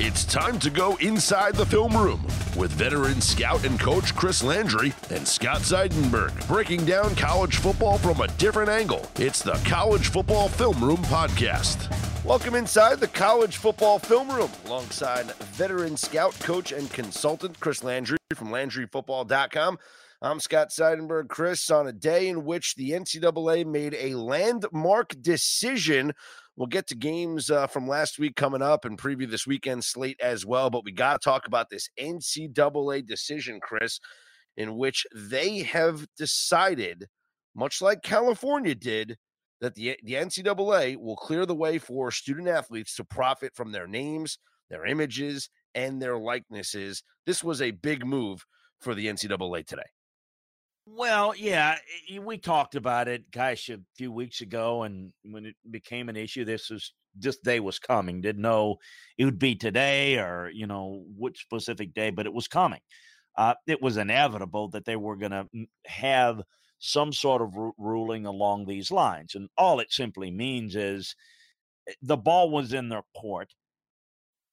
It's time to go inside the film room with veteran scout and coach Chris Landry and Scott Seidenberg breaking down college football from a different angle. It's the College Football Film Room Podcast. Welcome inside the College Football Film Room alongside veteran scout, coach, and consultant Chris Landry from LandryFootball.com. I'm Scott Seidenberg. Chris, on a day in which the NCAA made a landmark decision We'll get to games uh, from last week coming up and preview this weekend slate as well. But we got to talk about this NCAA decision, Chris, in which they have decided, much like California did, that the, the NCAA will clear the way for student athletes to profit from their names, their images, and their likenesses. This was a big move for the NCAA today. Well, yeah, we talked about it, gosh, a few weeks ago, and when it became an issue, this was this day was coming. Didn't know it would be today or you know which specific day, but it was coming. Uh, it was inevitable that they were going to have some sort of r- ruling along these lines, and all it simply means is eh, the ball was in their court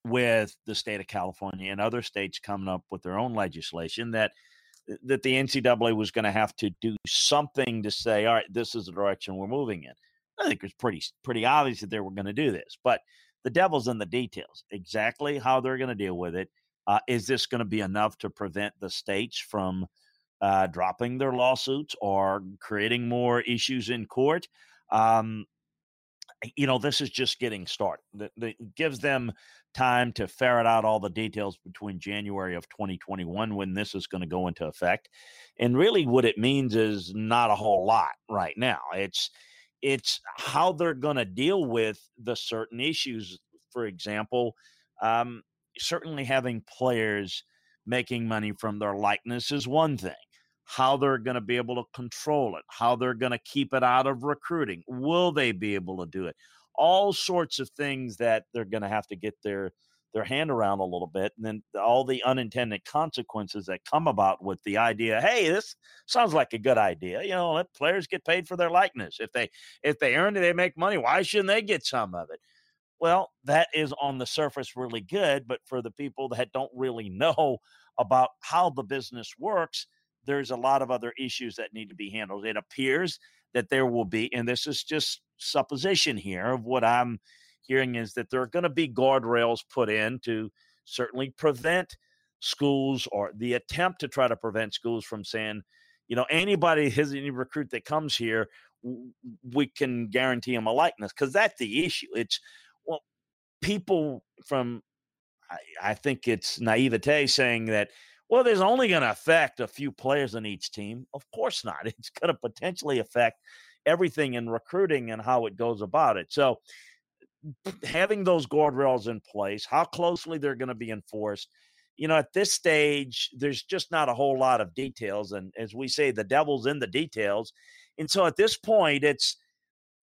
with the state of California and other states coming up with their own legislation that that the NCAA was going to have to do something to say, all right, this is the direction we're moving in. I think it was pretty pretty obvious that they were going to do this, but the devil's in the details. Exactly how they're going to deal with it. Uh, is this going to be enough to prevent the states from uh, dropping their lawsuits or creating more issues in court? Um, you know, this is just getting started. It gives them time to ferret out all the details between January of 2021 when this is going to go into effect. And really what it means is not a whole lot right now. It's it's how they're going to deal with the certain issues. For example, um, certainly having players making money from their likeness is one thing. How they're going to be able to control it, how they're going to keep it out of recruiting. Will they be able to do it? all sorts of things that they're going to have to get their their hand around a little bit and then all the unintended consequences that come about with the idea hey this sounds like a good idea you know let players get paid for their likeness if they if they earn it they make money why shouldn't they get some of it well that is on the surface really good but for the people that don't really know about how the business works there's a lot of other issues that need to be handled it appears that there will be and this is just supposition here of what I'm hearing is that there are going to be guardrails put in to certainly prevent schools or the attempt to try to prevent schools from saying, you know, anybody, his any recruit that comes here, we can guarantee him a likeness because that's the issue. It's well, people from, I, I think it's naivete saying that. Well, there's only going to affect a few players in each team. Of course not. It's going to potentially affect everything in recruiting and how it goes about it. So having those guardrails in place, how closely they're going to be enforced. You know, at this stage, there's just not a whole lot of details. And as we say, the devil's in the details. And so at this point, it's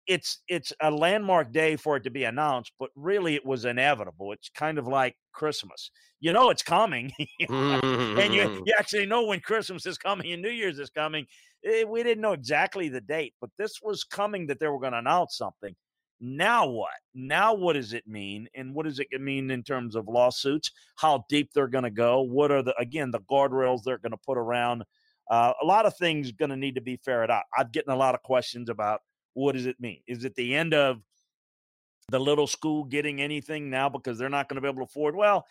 it's it's a landmark day for it to be announced, but really it was inevitable. It's kind of like Christmas. You know it's coming, and you you actually know when Christmas is coming and New Year's is coming. Eh, we didn't know exactly the date, but this was coming that they were going to announce something. Now what? Now what does it mean? And what does it mean in terms of lawsuits? How deep they're going to go? What are the again the guardrails they're going to put around? Uh, a lot of things going to need to be ferreted out. I'm getting a lot of questions about what does it mean? Is it the end of the little school getting anything now because they're not going to be able to afford? Well,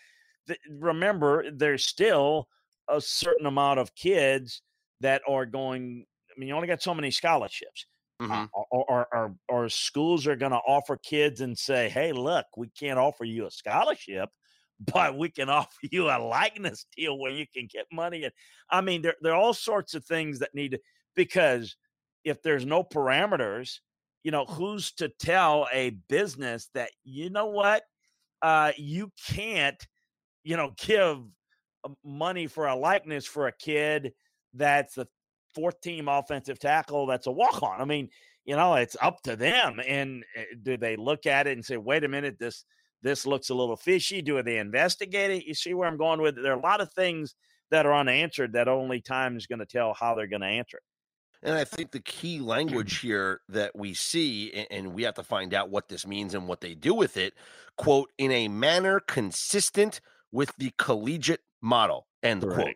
th- remember, there's still a certain amount of kids that are going. I mean, you only got so many scholarships. Mm-hmm. Uh, or, or, or, or, schools are going to offer kids and say, hey, look, we can't offer you a scholarship, but we can offer you a likeness deal where you can get money. And I mean, there, there are all sorts of things that need to, because if there's no parameters, you know, who's to tell a business that, you know what, uh, you can't you know, give money for a likeness for a kid that's the fourth team offensive tackle that's a walk on. I mean, you know, it's up to them. And eh, do they look at it and say, wait a minute, this this looks a little fishy? Do they investigate it? You see where I'm going with it? There are a lot of things that are unanswered that only time is going to tell how they're going to answer it. And I think the key language here that we see, and we have to find out what this means and what they do with it, quote, in a manner consistent with the collegiate model, end right. quote.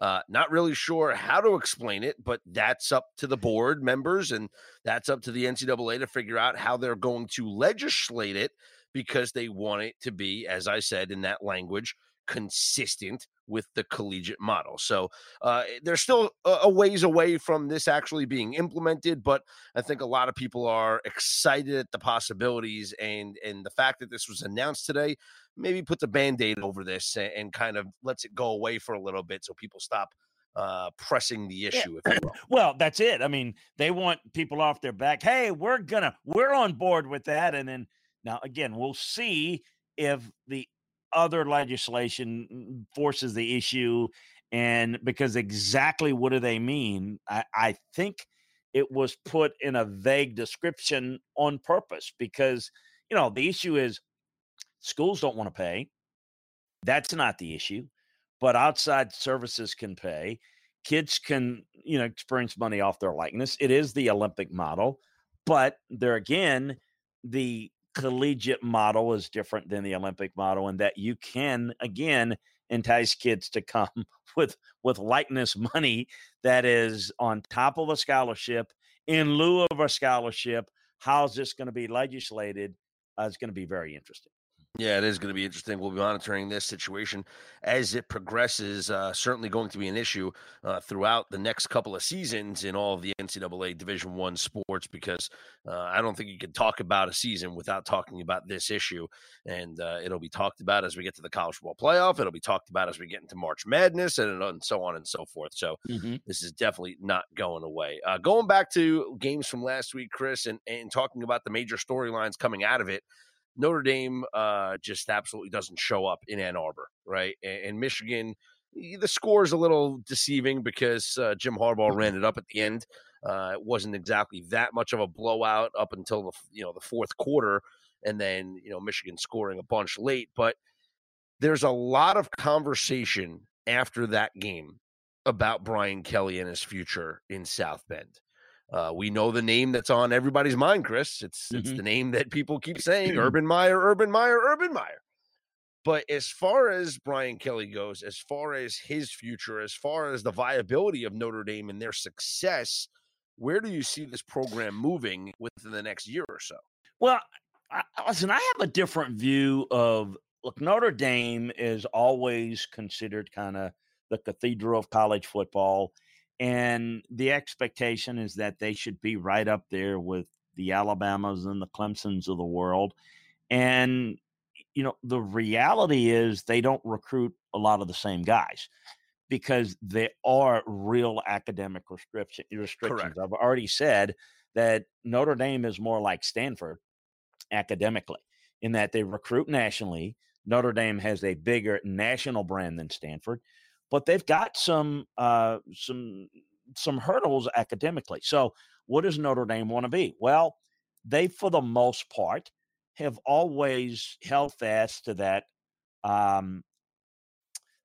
Uh, not really sure how to explain it, but that's up to the board members and that's up to the NCAA to figure out how they're going to legislate it because they want it to be, as I said in that language, consistent with the collegiate model. So uh, they're still a ways away from this actually being implemented, but I think a lot of people are excited at the possibilities and and the fact that this was announced today maybe puts a band-aid over this and, and kind of lets it go away for a little bit so people stop uh, pressing the issue. Yeah. well, that's it. I mean, they want people off their back. Hey, we're gonna we're on board with that, and then now again, we'll see if the other legislation mm, forces the issue and because exactly what do they mean I, I, think it was put in a vague description on purpose because you know the issue is schools don't want to pay. That's not the issue but outside services can pay. Kids can you know experience money off their likeness. It is the olympic model but there again the collegiate model is different than the Olympic model, and that you can again entice kids to come with with likeness money that is on top of a scholarship in lieu of a scholarship. How's this going to be legislated? Uh, it's going to be very interesting. Yeah, it is going to be interesting. We'll be monitoring this situation as it progresses. Uh, certainly going to be an issue uh, throughout the next couple of seasons in all of the NCAA Division One sports because uh, I don't think you can talk about a season without talking about this issue, and uh, it'll be talked about as we get to the college football playoff. It'll be talked about as we get into March Madness and, and so on and so forth. So mm-hmm. this is definitely not going away. Uh, going back to games from last week, Chris, and, and talking about the major storylines coming out of it. Notre Dame uh, just absolutely doesn't show up in Ann Arbor, right? And, and Michigan, the score is a little deceiving because uh, Jim Harbaugh ran it up at the end. Uh, it wasn't exactly that much of a blowout up until the you know the fourth quarter, and then you know Michigan scoring a bunch late. But there's a lot of conversation after that game about Brian Kelly and his future in South Bend. Uh, we know the name that's on everybody's mind, Chris. It's mm-hmm. it's the name that people keep saying: Urban Meyer, Urban Meyer, Urban Meyer. But as far as Brian Kelly goes, as far as his future, as far as the viability of Notre Dame and their success, where do you see this program moving within the next year or so? Well, I, listen, I have a different view of look. Notre Dame is always considered kind of the cathedral of college football and the expectation is that they should be right up there with the Alabamas and the Clemsons of the world. And, you know, the reality is they don't recruit a lot of the same guys because there are real academic restriction, restrictions. Correct. I've already said that Notre Dame is more like Stanford academically in that they recruit nationally. Notre Dame has a bigger national brand than Stanford but they've got some uh, some some hurdles academically. So, what does Notre Dame want to be? Well, they, for the most part, have always held fast to that um,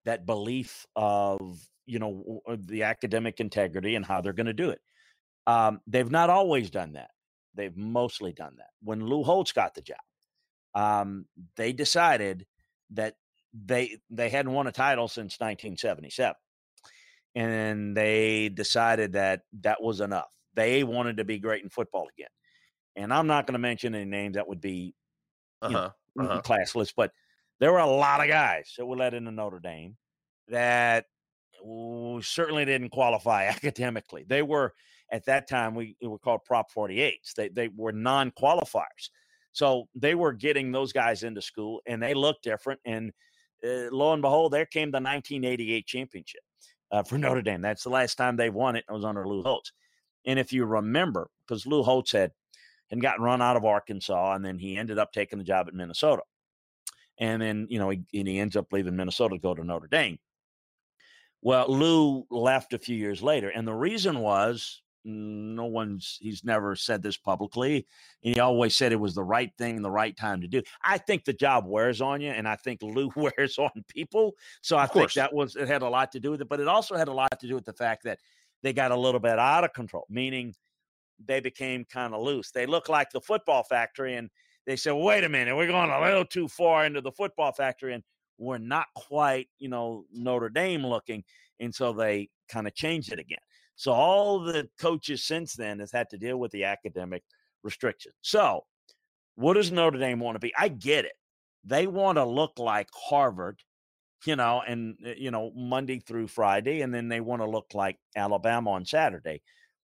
that belief of you know the academic integrity and how they're going to do it. Um, they've not always done that. They've mostly done that. When Lou Holtz got the job, um, they decided that they they hadn't won a title since 1977 and they decided that that was enough. They wanted to be great in football again. And i'm not going to mention any names that would be uh-huh, know, uh-huh. classless but there were a lot of guys that were let into notre dame that certainly didn't qualify academically. They were at that time we were called prop 48s they, they were non-qualifiers. So they were getting those guys into school and they looked different and uh, lo and behold, there came the 1988 championship uh, for Notre Dame. That's the last time they won it. It was under Lou Holtz. And if you remember, because Lou Holtz had, had gotten run out of Arkansas, and then he ended up taking the job at Minnesota. and then you know he, and he ends up leaving Minnesota to go to Notre Dame. Well, Lou left a few years later, and the reason was no one's he's never said this publicly and he always said it was the right thing the right time to do. I think the job wears on you and i think lou wears on people so i think that was it had a lot to do with it but it also had a lot to do with the fact that they got a little bit out of control meaning they became kind of loose. They look like the football factory and they said wait a minute we're going a little too far into the football factory and we're not quite you know notre dame looking and so they kind of changed it again so all the coaches since then has had to deal with the academic restrictions. So what does Notre Dame want to be? I get it. They want to look like Harvard, you know, and uh, you know Monday through Friday, and then they want to look like Alabama on Saturday.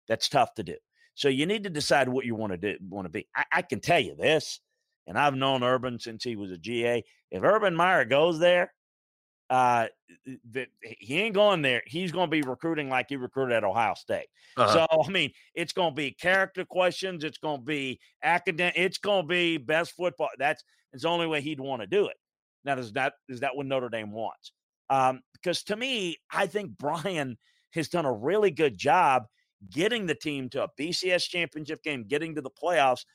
That's tough to do. So you need to decide what you want to do. Want to be? I, I can tell you this, and I've known Urban since he was a GA. If Urban Meyer goes there, uh, that he ain't going there. He's going to be recruiting like he recruited at Ohio State. Uh-huh. So I mean, it's going to be character questions. It's going to be academic. It's going to be best football. That's it's the only way he'd want to do it. Now, is that is that what Notre Dame wants? Um, because to me, I think Brian has done a really good job getting the team to a BCS championship game, getting to the playoffs.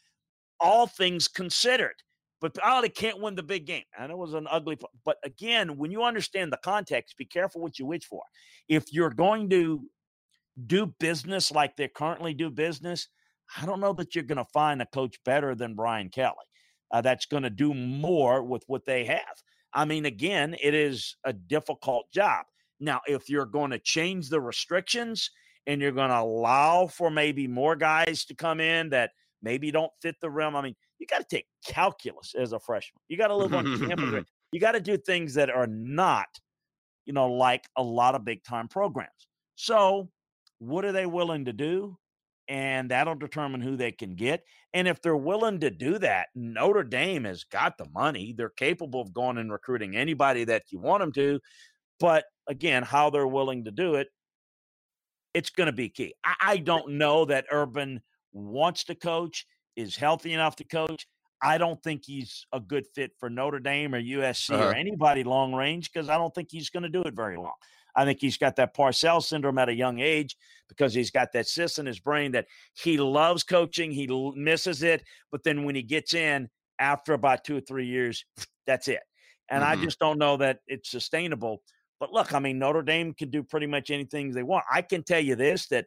All things considered but oh, they can't win the big game. And it was an ugly, but again, when you understand the context, be careful what you wish for. If you're going to do business like they currently do business, I don't know that you're going to find a coach better than Brian Kelly. Uh, that's going to do more with what they have. I mean, again, it is a difficult job. Now, if you're going to change the restrictions and you're going to allow for maybe more guys to come in that maybe don't fit the realm, I mean, you got to take calculus as a freshman. You got to live on campus. You got to do things that are not, you know, like a lot of big time programs. So, what are they willing to do? And that'll determine who they can get. And if they're willing to do that, Notre Dame has got the money. They're capable of going and recruiting anybody that you want them to. But again, how they're willing to do it, it's going to be key. I, I don't know that Urban wants to coach is healthy enough to coach. I don't think he's a good fit for Notre Dame or USC uh-huh. or anybody long range because I don't think he's going to do it very long. I think he's got that Parcells syndrome at a young age because he's got that cyst in his brain that he loves coaching, he misses it, but then when he gets in after about two or three years, that's it. And mm-hmm. I just don't know that it's sustainable. But look, I mean, Notre Dame can do pretty much anything they want. I can tell you this that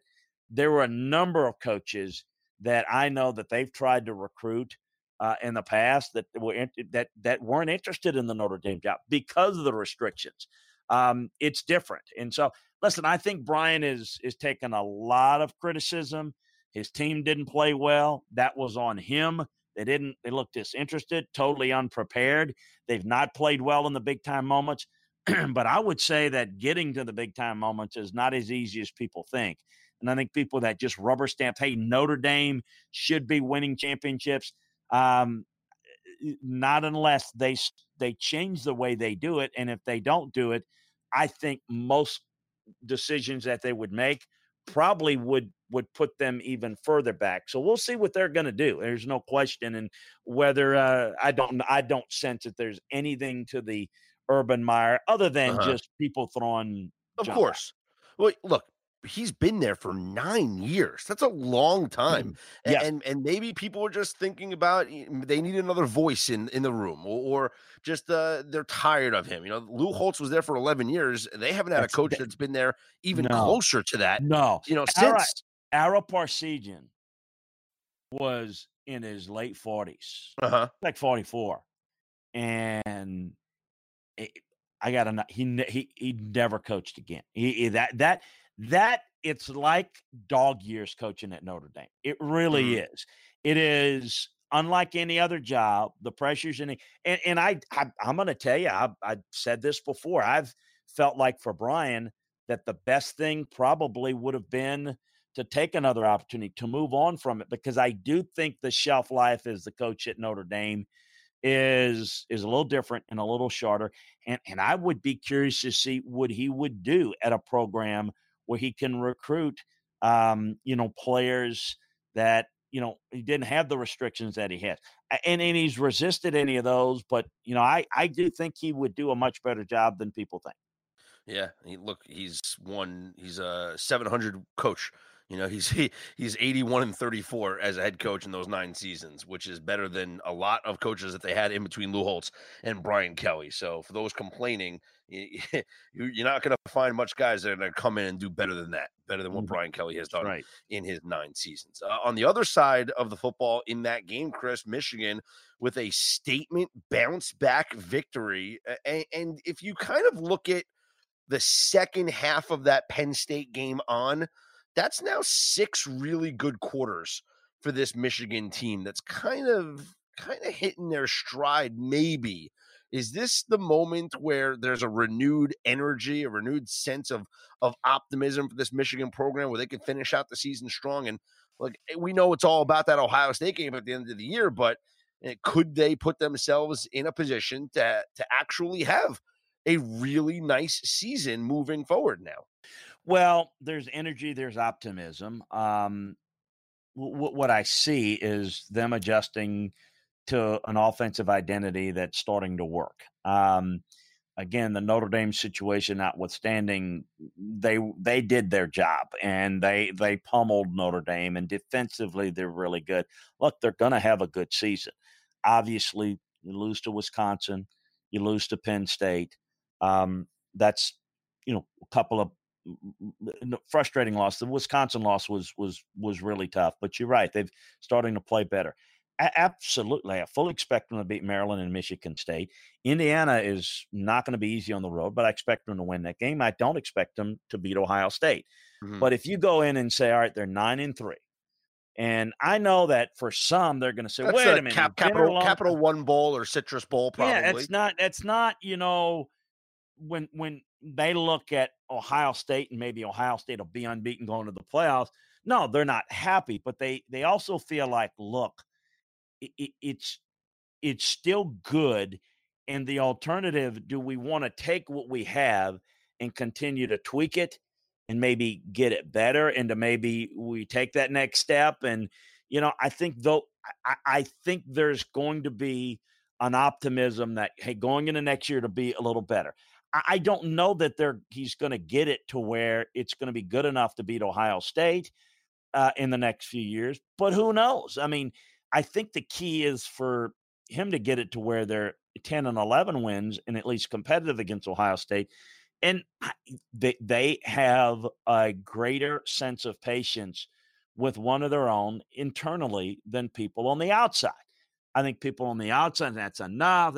there were a number of coaches that I know that they've tried to recruit uh, in the past that were that that weren't interested in the Notre Dame job because of the restrictions. Um, it's different, and so listen. I think Brian is is taking a lot of criticism. His team didn't play well. That was on him. They didn't. They looked disinterested, totally unprepared. They've not played well in the big time moments. but I would say that getting to the big time moments is not as easy as people think. And I think people that just rubber stamp, hey, Notre Dame should be winning championships. Um, not unless they they change the way they do it, and if they don't do it, I think most decisions that they would make probably would would put them even further back. So we'll see what they're going to do. There's no question, and whether uh, I don't I don't sense that there's anything to the Urban Meyer other than uh-huh. just people throwing. Of course. Well, look, he's been there for nine years. That's a long time. Mm, yeah. And and maybe people are just thinking about they need another voice in in the room, or, or just uh, they're tired of him. You know, Lou Holtz was there for eleven years. They haven't had that's a coach that's been there even no. closer to that. No, you know, Ara, since Ara Parseghian was in his late 40s uh-huh. like forty four, and. It, I got to he he he never coached again. He, he, that that that it's like dog years coaching at Notre Dame. It really mm. is. It is unlike any other job. The pressures and and, and I, I am going to tell you, I I said this before. I've felt like for Brian that the best thing probably would have been to take another opportunity to move on from it because I do think the shelf life as the coach at Notre Dame is is a little different and a little shorter and and I would be curious to see what he would do at a program where he can recruit, um, you know, players that you know, he didn't have the restrictions that he has. And, and he's resisted any of those, but, you know, I, I do think he would do a much better job than people think. Yeah, look, he's won. He's a 700 coach. You know, he's he, he's 81 and 34 as a head coach in those nine seasons, which is better than a lot of coaches that they had in between Lou Holtz and Brian Kelly. So for those complaining, you're not going to find much guys that are going to come in and do better than that, better than what mm-hmm. Brian Kelly has done right. in his nine seasons. Uh, on the other side of the football, in that game, Chris, Michigan with a statement bounce back victory. And, and if you kind of look at the second half of that Penn State game on, that's now six really good quarters for this Michigan team that's kind of kind of hitting their stride maybe is this the moment where there's a renewed energy a renewed sense of of optimism for this michigan program where they can finish out the season strong and like eh, we know it's all about that ohio state game at the end of the year but eh, could they put themselves in a position to to actually have a really nice season moving forward now. Well, there's energy, there's optimism. Um, w- what I see is them adjusting to an offensive identity that's starting to work. Um, again, the Notre Dame situation notwithstanding, they they did their job and they they pummeled Notre Dame and defensively they're really good. Look, they're going to have a good season. Obviously, you lose to Wisconsin, you lose to Penn State. Um, that's you know a couple of frustrating loss. The Wisconsin loss was was was really tough, but you're right; they've starting to play better. Absolutely, I fully expect them to beat Maryland and Michigan State. Indiana is not going to be easy on the road, but I expect them to win that game. I don't expect them to beat Ohio State. Mm-hmm. But if you go in and say, "All right, they're nine and three," and I know that for some they're going to say, That's "Wait a, a minute, cap, capital Capital One Bowl or Citrus Bowl." Probably. Yeah, it's not. It's not. You know, when when they look at Ohio State and maybe Ohio State will be unbeaten going to the playoffs, no, they're not happy, but they they also feel like, look, it, it, it's it's still good, and the alternative: do we want to take what we have and continue to tweak it and maybe get it better, and to maybe we take that next step? And you know, I think though, I, I think there's going to be an optimism that hey, going into next year to be a little better. I don't know that they're he's going to get it to where it's going to be good enough to beat Ohio State uh, in the next few years, but who knows? I mean, I think the key is for him to get it to where they're 10 and 11 wins and at least competitive against Ohio State. And they, they have a greater sense of patience with one of their own internally than people on the outside. I think people on the outside, that's enough.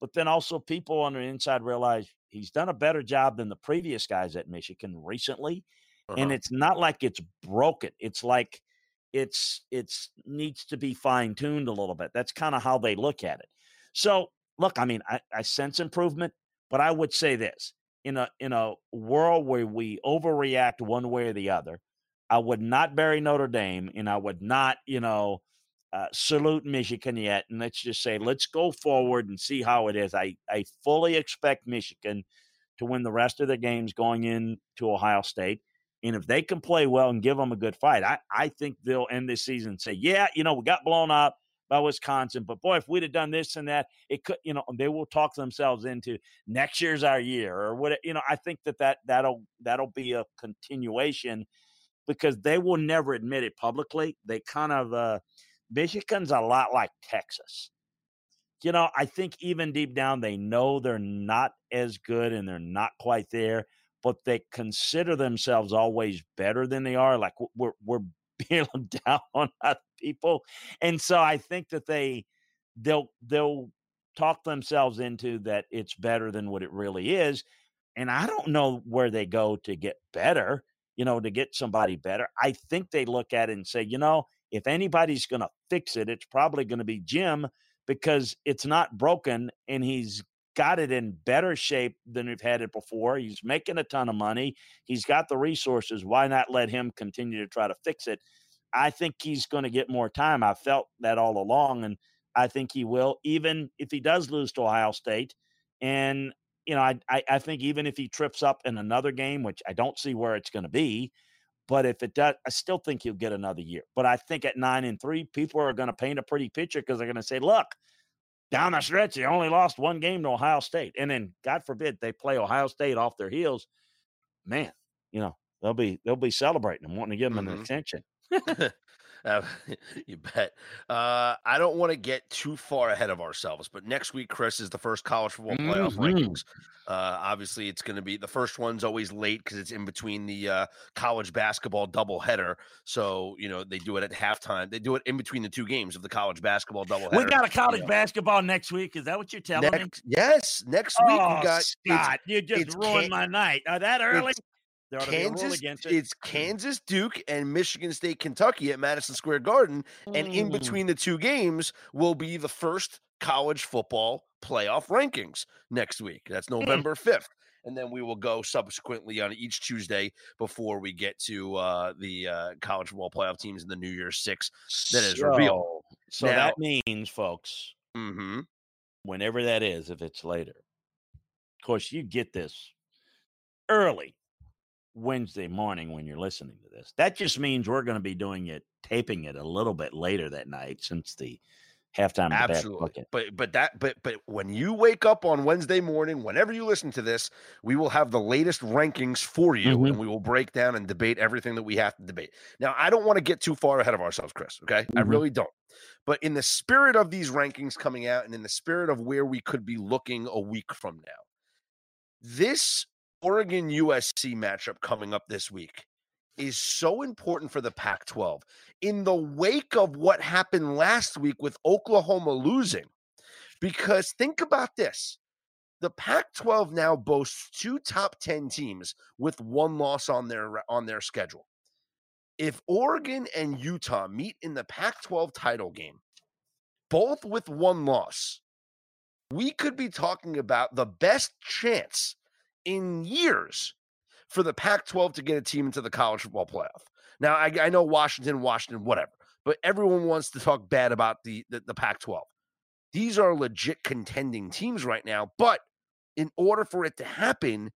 But then also people on the inside realize he's done a better job than the previous guys at Michigan recently. Uh-huh. And it's not like it's broken. It's like it's it's needs to be fine tuned a little bit. That's kind of how they look at it. So look, I mean, I, I sense improvement, but I would say this in a in a world where we overreact one way or the other, I would not bury Notre Dame, and I would not, you know, uh, salute Michigan yet, and let's just say let's go forward and see how it is. I I fully expect Michigan to win the rest of the games going into Ohio State, and if they can play well and give them a good fight, I I think they'll end this season and say, yeah, you know, we got blown up by Wisconsin, but boy, if we'd have done this and that, it could, you know, they will talk themselves into next year's our year or what, you know. I think that that that'll that'll be a continuation because they will never admit it publicly. They kind of. uh Michigan's a lot like Texas. You know, I think even deep down they know they're not as good and they're not quite there, but they consider themselves always better than they are. Like we're we're down on other people, and so I think that they they'll they'll talk themselves into that it's better than what it really is. And I don't know where they go to get better, you know, to get somebody better. I think they look at it and say, you know, if anybody's going to fix it, it's probably going to be Jim because it's not broken and he's got it in better shape than we've had it before. He's making a ton of money. He's got the resources. Why not let him continue to try to fix it? I think he's going to get more time. I felt that all along, and I think he will, even if he does lose to Ohio State. And, you know, I, I, I think even if he trips up in another game, which I don't see where it's going to be, But if it does, I still think he'll get another year. But I think at nine and three, people are going to paint a pretty picture because they're going to say, look, down the stretch, they only lost one game to Ohio State. And then, God forbid, they play Ohio State off their heels. Man, you know, they'll be they'll be celebrating and wanting to give them mm-hmm. an extension. Uh, you bet. Uh, I don't want to get too far ahead of ourselves, but next week, Chris, is the first college football playoff mm-hmm. rankings. Uh, obviously, it's going to be the first one's always late because it's in between the uh, college basketball doubleheader. So, you know, they do it at halftime. They do it in between the two games of the college basketball doubleheader. We got a college yeah. basketball next week. Is that what you're telling next, me? Yes. Next week, oh, we got. Scott, you just ruined my night. Are that early? Kansas, it. it's Kansas, Duke, and Michigan State, Kentucky at Madison Square Garden. Mm. And in mm. between the two games will be the first college football playoff rankings next week. That's mm. November 5th. And then we will go subsequently on each Tuesday before we get to uh, the uh, college football playoff teams in the New Year's Six that is so, revealed. So now, that means, folks, mm-hmm. whenever that is, if it's later, of course, you get this early Wednesday morning when you're listening to this. That just means we're going to be doing it, taping it a little bit later that night since the halftime. Absolutely, but but that but but when you wake up on Wednesday morning, whenever you listen to this, we will have the latest rankings for you, mm-hmm. and we will break down and debate everything that we have to debate. Now, I don't want to get too far ahead of ourselves, Chris. Okay, mm-hmm. I really don't. But in the spirit of these rankings coming out, and in the spirit of where we could be looking a week from now, this Oregon USC matchup coming up this week is so important for the Pac 12 in the wake of what happened last week with Oklahoma losing. Because think about this the Pac 12 now boasts two top 10 teams with one loss on their on their schedule. If Oregon and Utah meet in the Pac 12 title game, both with one loss, we could be talking about the best chance in years for the Pac 12 to get a team into the college football playoff. Now, I, I, know Washington, Washington, whatever, but everyone wants to talk bad about the, the, the Pac 12. These are legit contending teams right now. But in order for it to happen,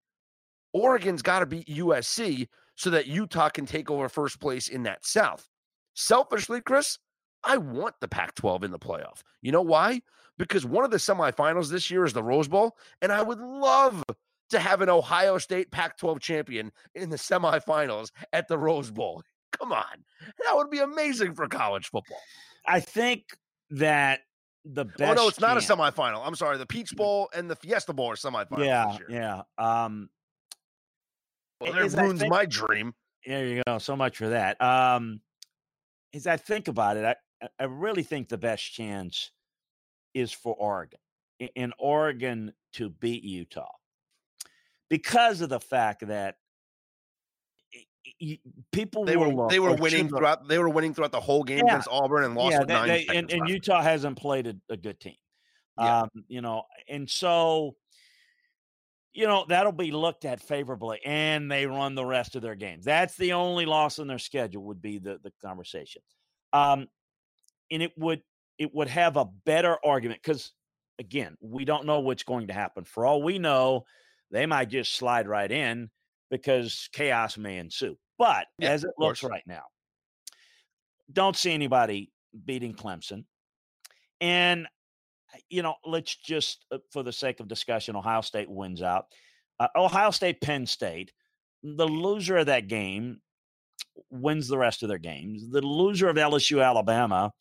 Oregon's got to beat USC so that Utah can take over first place in that South. Selfishly, Chris, I want the Pac 12 in the playoff. You know why? Because one of the semifinals this year is the Rose Bowl, and I would love to have an Ohio State Pac 12 champion in the semifinals at the Rose Bowl. Come on. That would be amazing for college football. I think that the best. Oh, no, it's not a semifinal. I'm sorry. The Peach Bowl and the Fiesta Bowl are semifinals. Yeah. Yeah. Um, well, that ruins think, my dream. There you go. So much for that. Um, as I think about it, I, I really think the best chance is for Oregon. In Oregon to beat Utah because of the fact that people they were look, they were winning throughout they were winning throughout the whole game yeah. against Auburn and lost yeah, they, nine. They, and, and, Utah hasn't played a, a good team. Yeah. Um, you know, and so you know that'll be looked at favorably, and they run the rest of their games. That's the only loss in their schedule would be the the conversation, um, and it would it would have a better argument because again we don't know what's going to happen. For all we know, they might just slide right in because chaos may ensue. But yeah, as it looks right now, don't see anybody beating Clemson. And, you know, let's just, uh, for the sake of discussion, Ohio State wins out. Uh, Ohio State, Penn State, the loser of that game wins the rest of their games. The loser of LSU, Alabama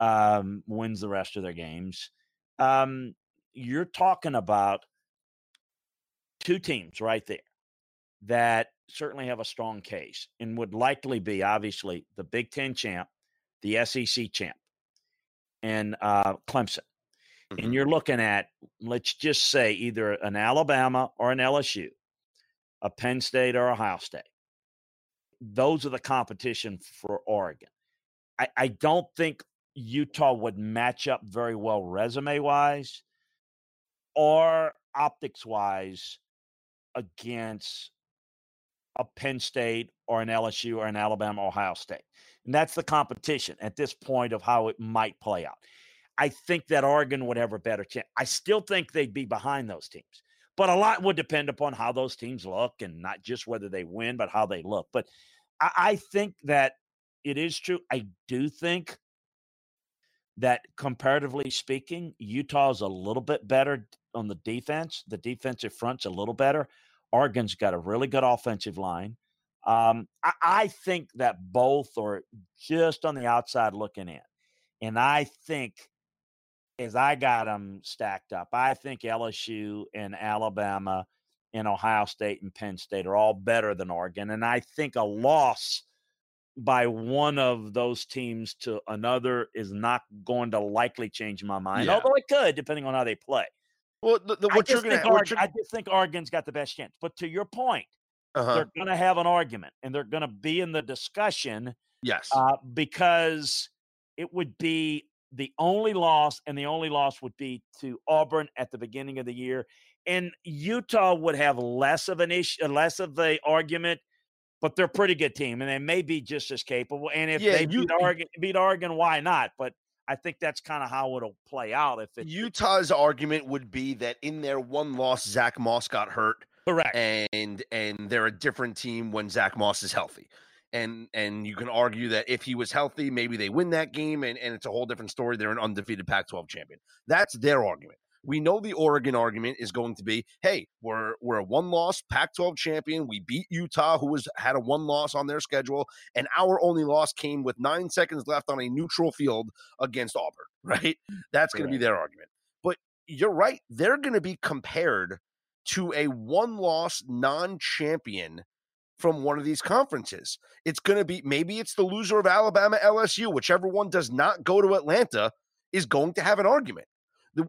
um, wins the rest of their games. Um, you're talking about two teams right there that certainly have a strong case and would likely be obviously the Big Ten champ, the SEC champ, and uh, Clemson. Mm-hmm. And you're looking at, let's just say, either an Alabama or an LSU, a Penn State or Ohio State. Those are the competition for Oregon. I, I don't think Utah would match up very well resume wise or optics wise against a Penn State or an LSU or an Alabama, Ohio State. And that's the competition at this point of how it might play out. I think that Oregon would have a better chance. I still think they'd be behind those teams, but a lot would depend upon how those teams look and not just whether they win, but how they look. But I, I think that it is true. I do think that comparatively speaking, Utah is a little bit better on the defense. The defensive front's a little better. Oregon's got a really good offensive line. Um, I, I, think that both are just on the outside looking in. And I think, as I got them stacked up, I think LSU and Alabama and Ohio State and Penn State are all better than Oregon. And I think a loss by one of those teams to another is not going to likely change my mind, yeah. although it could, depending on how they play. Well, the, the, what I, just gonna, Oregon, I just think Oregon's got the best chance. But to your point, uh-huh. they're going to have an argument and they're going to be in the discussion. Yes. Uh, because it would be the only loss, and the only loss would be to Auburn at the beginning of the year. And Utah would have less of an issue, less of the argument but they're a pretty good team, and they may be just as capable. And if yeah, they you, beat Oregon, beat Oregon, why not? But I think that's kind of how it'll play out. If it, Utah's argument would be that in their one loss, Zach Moss got hurt, correct, and and they're a different team when Zach Moss is healthy. And and you can argue that if he was healthy, maybe they win that game, and, and it's a whole different story. They're an undefeated Pac-12 champion. That's their argument. We know the Oregon argument is going to be, hey, we're we're a one-loss Pac-12 champion. We beat Utah, who was had a one loss on their schedule, and our only loss came with nine seconds left on a neutral field against Auburn. Right? That's going to be their argument. But you're right; they're going to be compared to a one-loss non-champion from one of these conferences. It's going to be maybe it's the loser of Alabama LSU, whichever one does not go to Atlanta is going to have an argument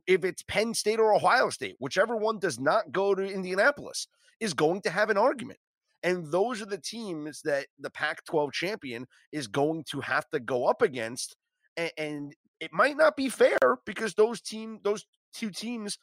if it's Penn State or Ohio State, whichever one does not go to Indianapolis, is going to have an argument. And those are the teams that the Pac 12 champion is going to have to go up against. And, and it might not be fair because those team, those two teams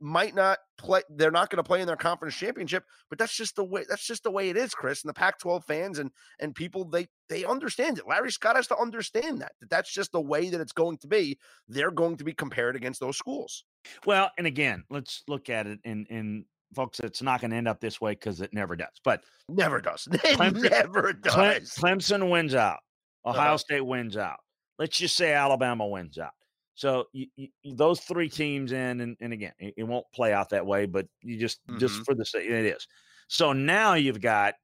might not play they're not going to play in their conference championship but that's just the way that's just the way it is chris and the pac 12 fans and and people they they understand it. Larry scott has to understand that that that's just the way that it's going to be. They're going to be compared against those schools. Well and again let's look at it in in folks it's not going to end up this way because it never does but never does. It clemson, never does. Clemson wins out. Ohio uh-huh. state wins out. Let's just say alabama wins out so you, you, those three teams in, and, and again, it, it, won't play out that way, but you just mm-hmm. just for the sake it is. So now you've got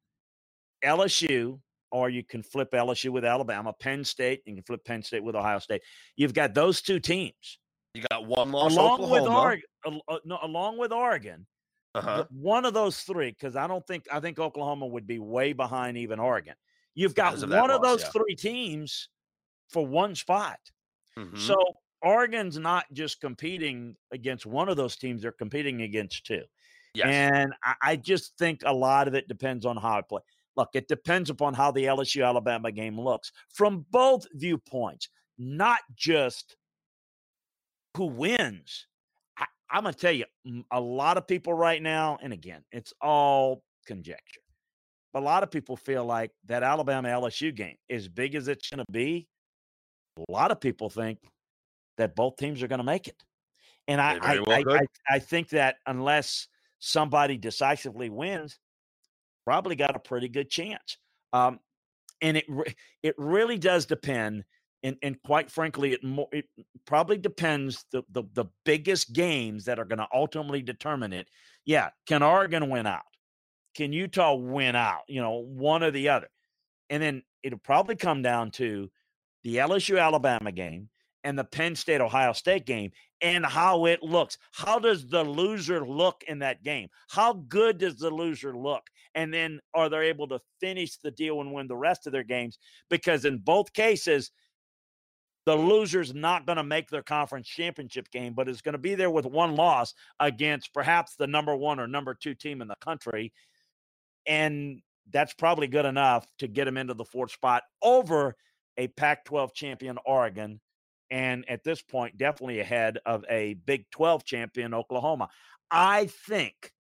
LSU, or you can flip LSU with Alabama, Penn State, you can flip Penn State with Ohio State. You've got those two teams. You got one loss along Oklahoma. with Oregon. Uh, no, along with Oregon. Uh-huh. One of those three, because I don't think I think Oklahoma would be way behind even Oregon. You've got of one loss, of those yeah. three teams for one spot. Mm-hmm. So Oregon's not just competing against one of those teams; they're competing against two. Yes. And I, I just think a lot of it depends on how it plays. Look, it depends upon how the LSU Alabama game looks from both viewpoints, not just who wins. I, I'm going to tell you, a lot of people right now, and again, it's all conjecture, but a lot of people feel like that Alabama LSU game, as big as it's going to be, a lot of people think that both teams are going to make it. And I, I, well I, I, think that unless somebody decisively wins, probably got a pretty good chance. Um, and it it really does depend. And, and quite frankly, it, more, it probably depends the, the the biggest games that are going to ultimately determine it. Yeah, can Oregon win out? Can Utah win out? You know, one or the other. And then it'll probably come down to the LSU Alabama game and the Penn State Ohio State game and how it looks. How does the loser look in that game? How good does the loser look? And then are they able to finish the deal and win the rest of their games? Because in both cases, the loser's not going to make their conference championship game, but is going to be there with one loss against perhaps the number one or number two team in the country. And that's probably good enough to get them into the fourth spot over a Pac 12 champion Oregon and at this point, definitely ahead of a Big 12 champion, Oklahoma. I think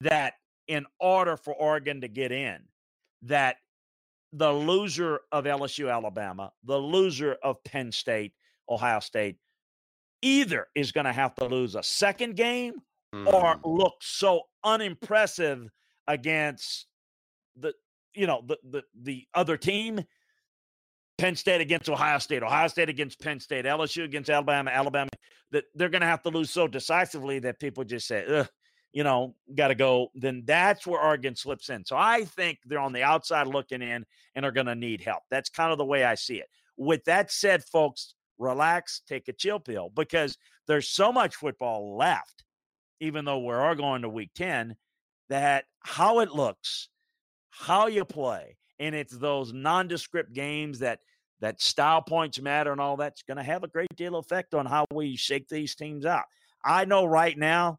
that in order for Oregon to get in, that the loser of LSU, Alabama, the loser of Penn State, Ohio State, either is going to have to lose a second game mm. or look so unimpressive against the you know, the the the other team, Penn State against Ohio State, Ohio State against Penn State, LSU against Alabama, Alabama, that they're going to have to lose so decisively that people just say, you know, got to go. Then that's where Oregon slips in. So I think they're on the outside looking in and are going to need help. That's kind of the way I see it. With that said, folks, relax, take a chill pill because there's so much football left, even though we are going to week 10, that how it looks, how you play, and it's those nondescript games that that style points matter and all that's going to have a great deal of effect on how we shake these teams out. I know right now,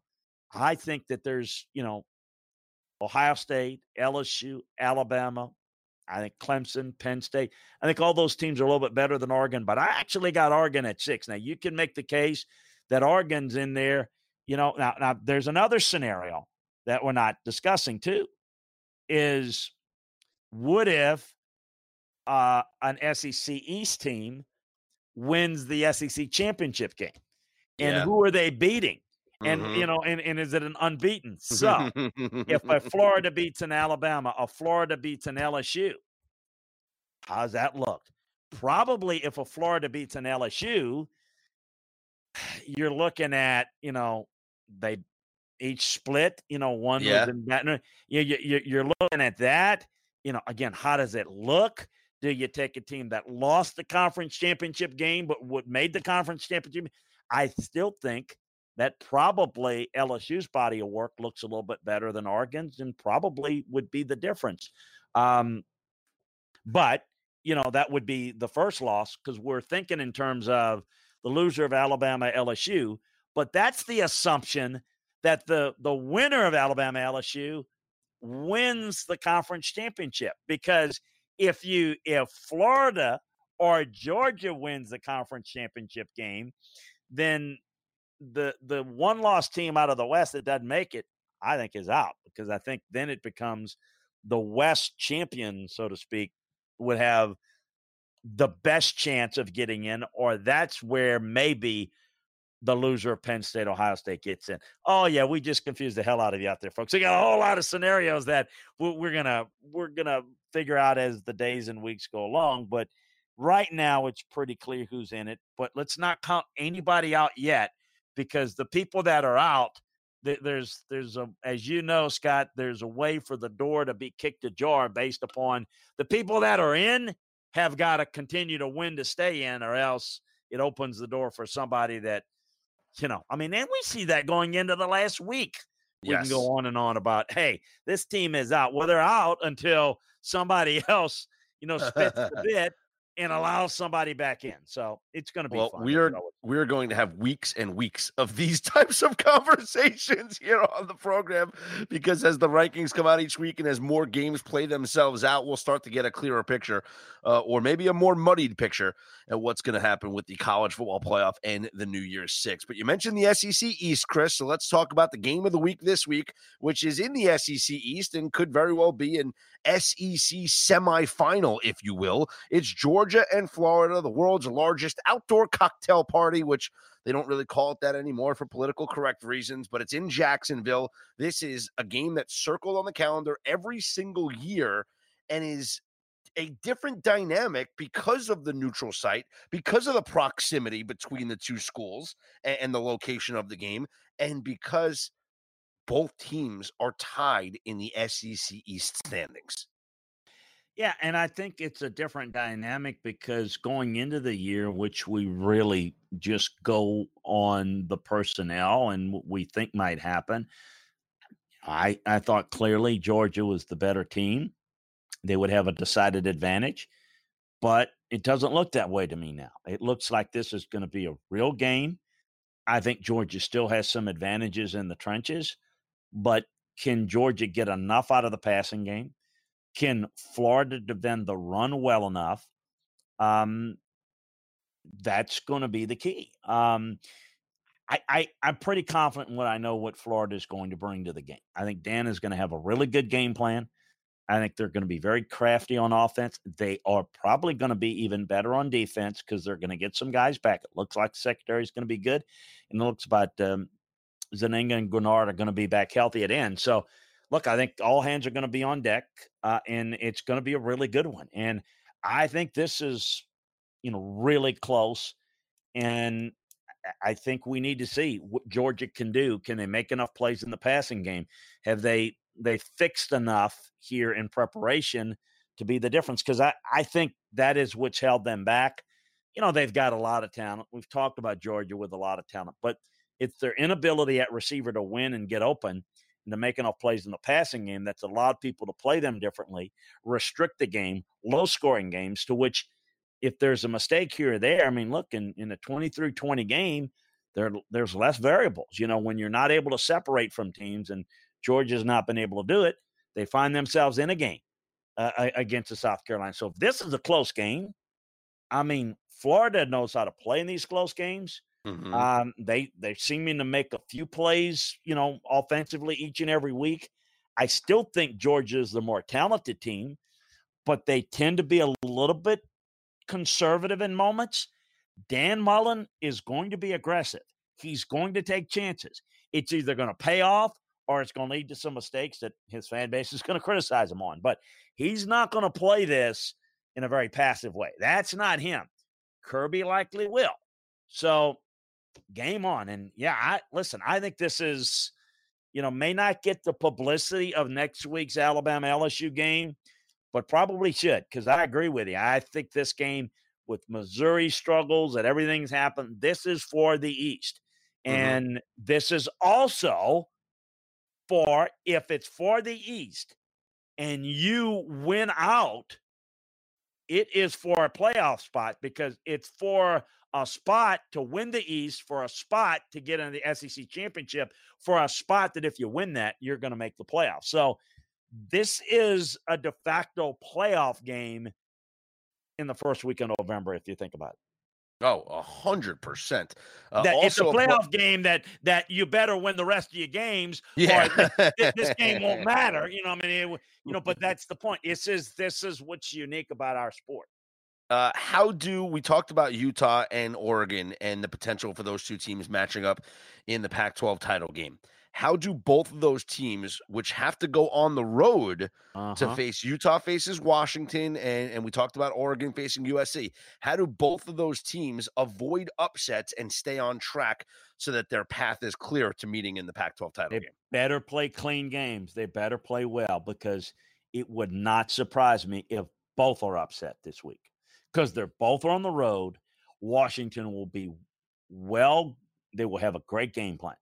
I think that there's, you know, Ohio State, LSU, Alabama, I think Clemson, Penn State. I think all those teams are a little bit better than Oregon, but I actually got Oregon at six. Now you can make the case that Oregon's in there. You know, now now there's another scenario that we're not discussing too. Is what if uh, an SEC East team wins the SEC championship game? And yeah. who are they beating? And mm-hmm. you know, and, and is it an unbeaten? So if a Florida beats an Alabama, a Florida beats an LSU, how's that look? Probably if a Florida beats an LSU, you're looking at, you know, they each split, you know, one yeah. was in. You, you, you're looking at that. You know, again, how does it look? Do you take a team that lost the conference championship game but what made the conference championship? I still think that probably LSU's body of work looks a little bit better than Oregon's and probably would be the difference. Um, but, you know, that would be the first loss because we're thinking in terms of the loser of Alabama LSU. But that's the assumption that the, the winner of Alabama LSU wins the conference championship because if you if Florida or Georgia wins the conference championship game, then the the one loss team out of the West that doesn't make it, I think, is out because I think then it becomes the West champion, so to speak, would have the best chance of getting in, or that's where maybe the loser of Penn State, Ohio State gets in. Oh yeah, we just confused the hell out of you out there, folks. We got a whole lot of scenarios that we're gonna we're gonna figure out as the days and weeks go along. But right now, it's pretty clear who's in it. But let's not count anybody out yet because the people that are out there's there's a as you know scott there's a way for the door to be kicked ajar based upon the people that are in have got to continue to win to stay in or else it opens the door for somebody that you know i mean and we see that going into the last week we yes. can go on and on about hey this team is out well they're out until somebody else you know spits the bit and allow somebody back in. So it's going to be well, fun. We are we are going to have weeks and weeks of these types of conversations here on the program because as the rankings come out each week and as more games play themselves out, we'll start to get a clearer picture, uh, or maybe a more muddied picture at what's going to happen with the college football playoff and the New Year's Six. But you mentioned the SEC East, Chris. So let's talk about the game of the week this week, which is in the SEC East and could very well be an SEC semifinal, if you will. It's Georgia and Florida, the world's largest outdoor cocktail party, which they don't really call it that anymore for political correct reasons, but it's in Jacksonville. This is a game that's circled on the calendar every single year and is a different dynamic because of the neutral site, because of the proximity between the two schools and, and the location of the game, and because both teams are tied in the SEC East standings. Yeah, and I think it's a different dynamic because going into the year, which we really just go on the personnel and what we think might happen, I I thought clearly Georgia was the better team. They would have a decided advantage, but it doesn't look that way to me now. It looks like this is going to be a real game. I think Georgia still has some advantages in the trenches, but can Georgia get enough out of the passing game? Can Florida defend the run well enough? Um, that's going to be the key. Um, I, I I'm pretty confident in what I know what Florida is going to bring to the game. I think Dan is going to have a really good game plan. I think they're going to be very crafty on offense. They are probably going to be even better on defense because they're going to get some guys back. It looks like the secondary is going to be good, and it looks about um, Zuniga and Greenard are going to be back healthy at end. So look, I think all hands are going to be on deck, uh, and it's going to be a really good one. And I think this is, you know, really close. And I think we need to see what Georgia can do. Can they make enough plays in the passing game? Have they they fixed enough here in preparation to be the difference? Because I, I think that is what's held them back. You know, they've got a lot of talent. We've talked about Georgia with a lot of talent, but it's their inability at receiver to win and get open to make enough plays in the passing game that's allowed people to play them differently, restrict the game, low scoring games to which if there's a mistake here or there, I mean, look, in, in a 23 20 game, there, there's less variables. You know, when you're not able to separate from teams, and Georgia's not been able to do it, they find themselves in a game uh, against the South Carolina. So if this is a close game, I mean, Florida knows how to play in these close games. Mm-hmm. Um, They they seeming to make a few plays, you know, offensively each and every week. I still think Georgia is the more talented team, but they tend to be a little bit conservative in moments. Dan Mullen is going to be aggressive. He's going to take chances. It's either going to pay off or it's going to lead to some mistakes that his fan base is going to criticize him on. But he's not going to play this in a very passive way. That's not him. Kirby likely will. So game on. And yeah, I listen, I think this is, you know, may not get the publicity of next week's Alabama LSU game, but probably should because I agree with you. I think this game with Missouri struggles and everything's happened, this is for the East. Mm-hmm. And this is also for if it's for the East and you win out, it is for a playoff spot because it's for a spot to win the East, for a spot to get in the SEC championship, for a spot that if you win that, you're going to make the playoffs. So this is a de facto playoff game in the first week of November, if you think about it. Oh, a hundred percent. Uh, it's a playoff pro- game that that you better win the rest of your games. Yeah, this, this, game won't matter. You know, I mean, it, you know, but that's the point. This is this is what's unique about our sport. Uh, how do we talked about Utah and Oregon and the potential for those two teams matching up in the Pac-12 title game? how do both of those teams, which have to go on the road uh-huh. to face Utah faces Washington, and, and we talked about Oregon facing USC, how do both of those teams avoid upsets and stay on track so that their path is clear to meeting in the Pac 12 title they game? Better play clean games. They better play well because it would not surprise me if both are upset this week because they're both on the road. Washington will be well, they will have a great game plan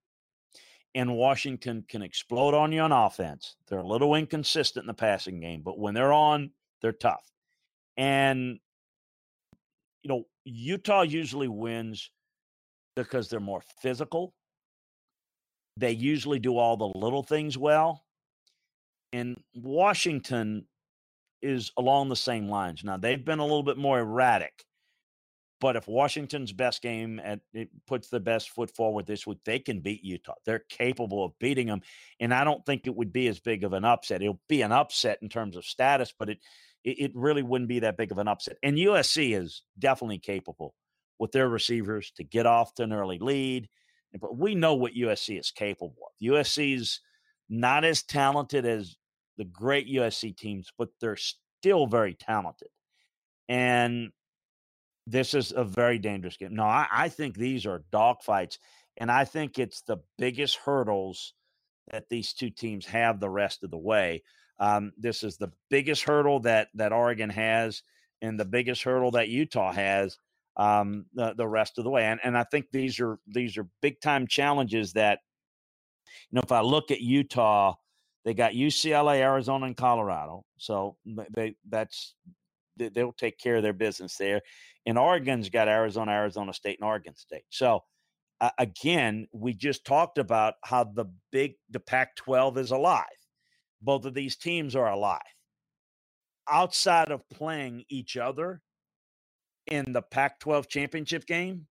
and Washington can explode on you on offense. They're a little inconsistent in the passing game, but when they're on, they're tough. And, you know, Utah usually wins because they're more physical. They usually do all the little things well. And Washington is along the same lines. Now, they've been a little bit more erratic but if Washington's best game and it puts the best foot forward this week, they can beat Utah. They're capable of beating them, and I don't think it would be as big of an upset. It'll be an upset in terms of status, but it it really wouldn't be that big of an upset. And USC is definitely capable with their receivers to get off to an early lead. But we know what USC is capable of. USC's not as talented as the great USC teams, but they're still very talented. And this is a very dangerous game. No, I, I think these are dogfights, and I think it's the biggest hurdles that these two teams have the rest of the way. Um, this is the biggest hurdle that that Oregon has, and the biggest hurdle that Utah has um, the the rest of the way. And and I think these are these are big time challenges that you know if I look at Utah, they got UCLA, Arizona, and Colorado. So they that's they'll take care of their business there. And Oregon's got Arizona, Arizona State, and Oregon State. So uh, again, we just talked about how the big the Pac-12 is alive. Both of these teams are alive. Outside of playing each other in the Pac-12 championship game,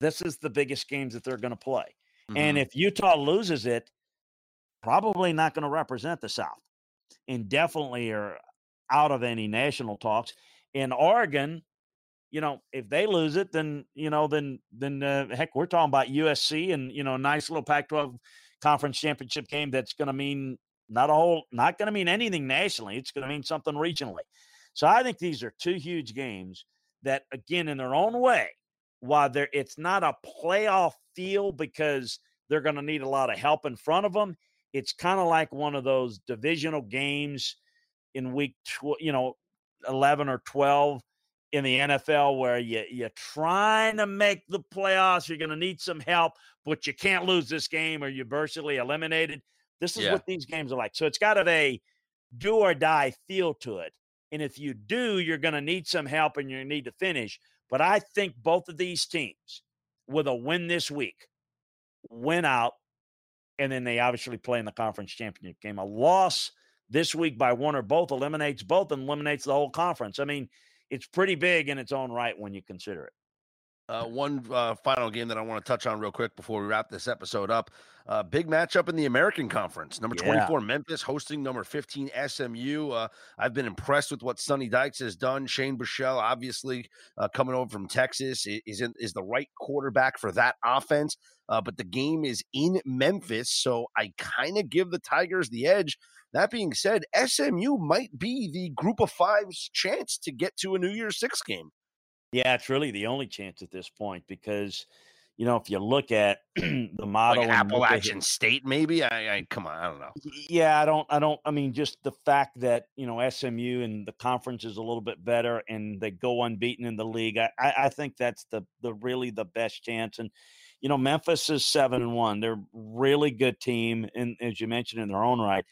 this is the biggest games that they're going to play. Mm-hmm. And if Utah loses it, probably not going to represent the South, and definitely are out of any national talks. In Oregon, you know, if they lose it, then you know, then then uh, heck, we're talking about USC and you know, nice little Pac-12 conference championship game that's going to mean Not a whole, not going to mean anything nationally. It's going to mean something regionally. So I think these are two huge games that, again, in their own way, while there it's not a playoff feel because they're going to need a lot of help in front of them. It's kind of like one of those divisional games in week, tw- you know, 11 or 12 in the NFL where you, you're trying to make the playoffs. You're going to need some help, but you can't lose this game or you're virtually eliminated. This is yeah. what these games are like. So it's got a do or die feel to it. And if you do, you're going to need some help and you need to finish. But I think both of these teams, with a win this week, win out, and then they obviously play in the conference championship game. A loss this week by one or both eliminates both and eliminates the whole conference. I mean, it's pretty big in its own right when you consider it. Uh, one uh, final game that I want to touch on real quick before we wrap this episode up. Uh, big matchup in the American Conference. Number 24. Memphis, hosting number 15, SMU. Uh, I've been impressed with what Sonny Dykes has done. Shane Buechele, obviously, uh, coming over from Texas, is, in, is the right quarterback for that offense. Uh, but the game is in Memphis, so I kind of give the Tigers the edge. That being said, SMU might be the group of five's chance to get to a New Year's Six game. Yeah, it's really the only chance at this point because, you know, if you look at the model, like Appalachian State, maybe. I, I come on, I don't know. Yeah, I don't, I don't. I mean, just the fact that you know SMU and the conference is a little bit better, and they go unbeaten in the league. I, I think that's the the really the best chance. And you know, Memphis is seven and one. They're really good team, and as you mentioned in their own right,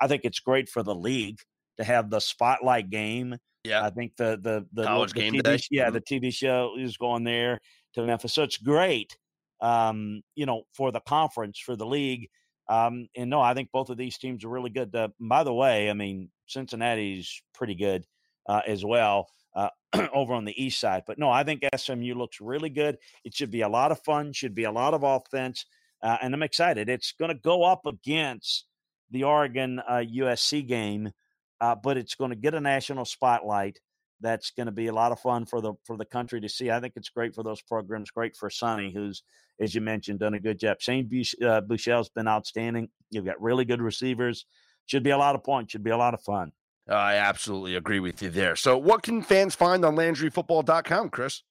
I think it's great for the league to have the spotlight game yeah, I think the the the college the game TV, day. Yeah, mm-hmm. the TV show is going there to Memphis, so it's great. Um, you know, for the conference, for the league. Um, and no, I think both of these teams are really good. Uh, by the way, I mean Cincinnati's pretty good uh, as well uh, over on the east side. But no, I think SMU looks really good. It should be a lot of fun. Should be a lot of offense, uh, and I'm excited. It's going to go up against the Oregon USC uh, game uh, but it's going to get a national spotlight. That's going to be a lot of fun for the for the country to see. I think it's great for those programs. Great for Sonny, who's as you mentioned done a good job. Shane uh, Buechele's been outstanding. You've got really good receivers. Should be a lot of points. Should be a lot of fun. I absolutely agree with you there. So, what can fans find on LandryFootball.com, Chris?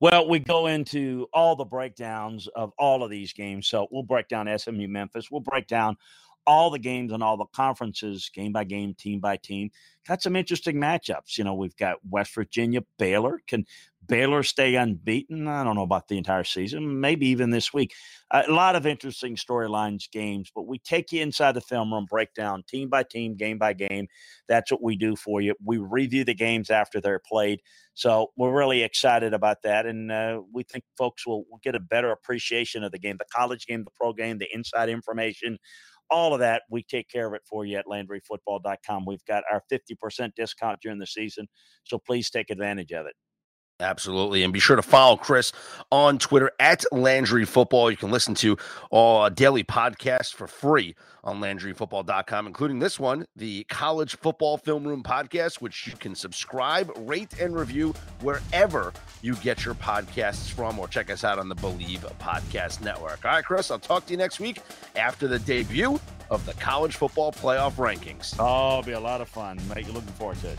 Well, we go into all the breakdowns of all of these games. So we'll break down SMU Memphis. We'll break down all the games and all the conferences, game by game, team by team. Got some interesting matchups. You know, we've got West Virginia, Baylor. Can Baylor stay unbeaten? I don't know about the entire season, maybe even this week. A lot of interesting storylines, games, but we take you inside the film room, break down team by team, game by game. That's what we do for you. We review the games after they're played. So we're really excited about that. And uh, we think folks will, will get a better appreciation of the game, the college game, the pro game, the inside information all of that, we take care of it for you at LandryFootball.com. We've got our 50% discount during the season, so please take advantage of it. Absolutely. And be sure to follow Chris on Twitter at Landry Football. You can listen to all uh, daily podcasts for free on LandryFootball.com, including this one, the College Football Film Room Podcast, which you can subscribe, rate, and review wherever you get your podcasts from, or check us out on the Believe Podcast Network. All right, Chris, I'll talk to you next week after the debut of the College Football Playoff Rankings. Oh, it'll be a lot of fun, mate. You're looking forward to it.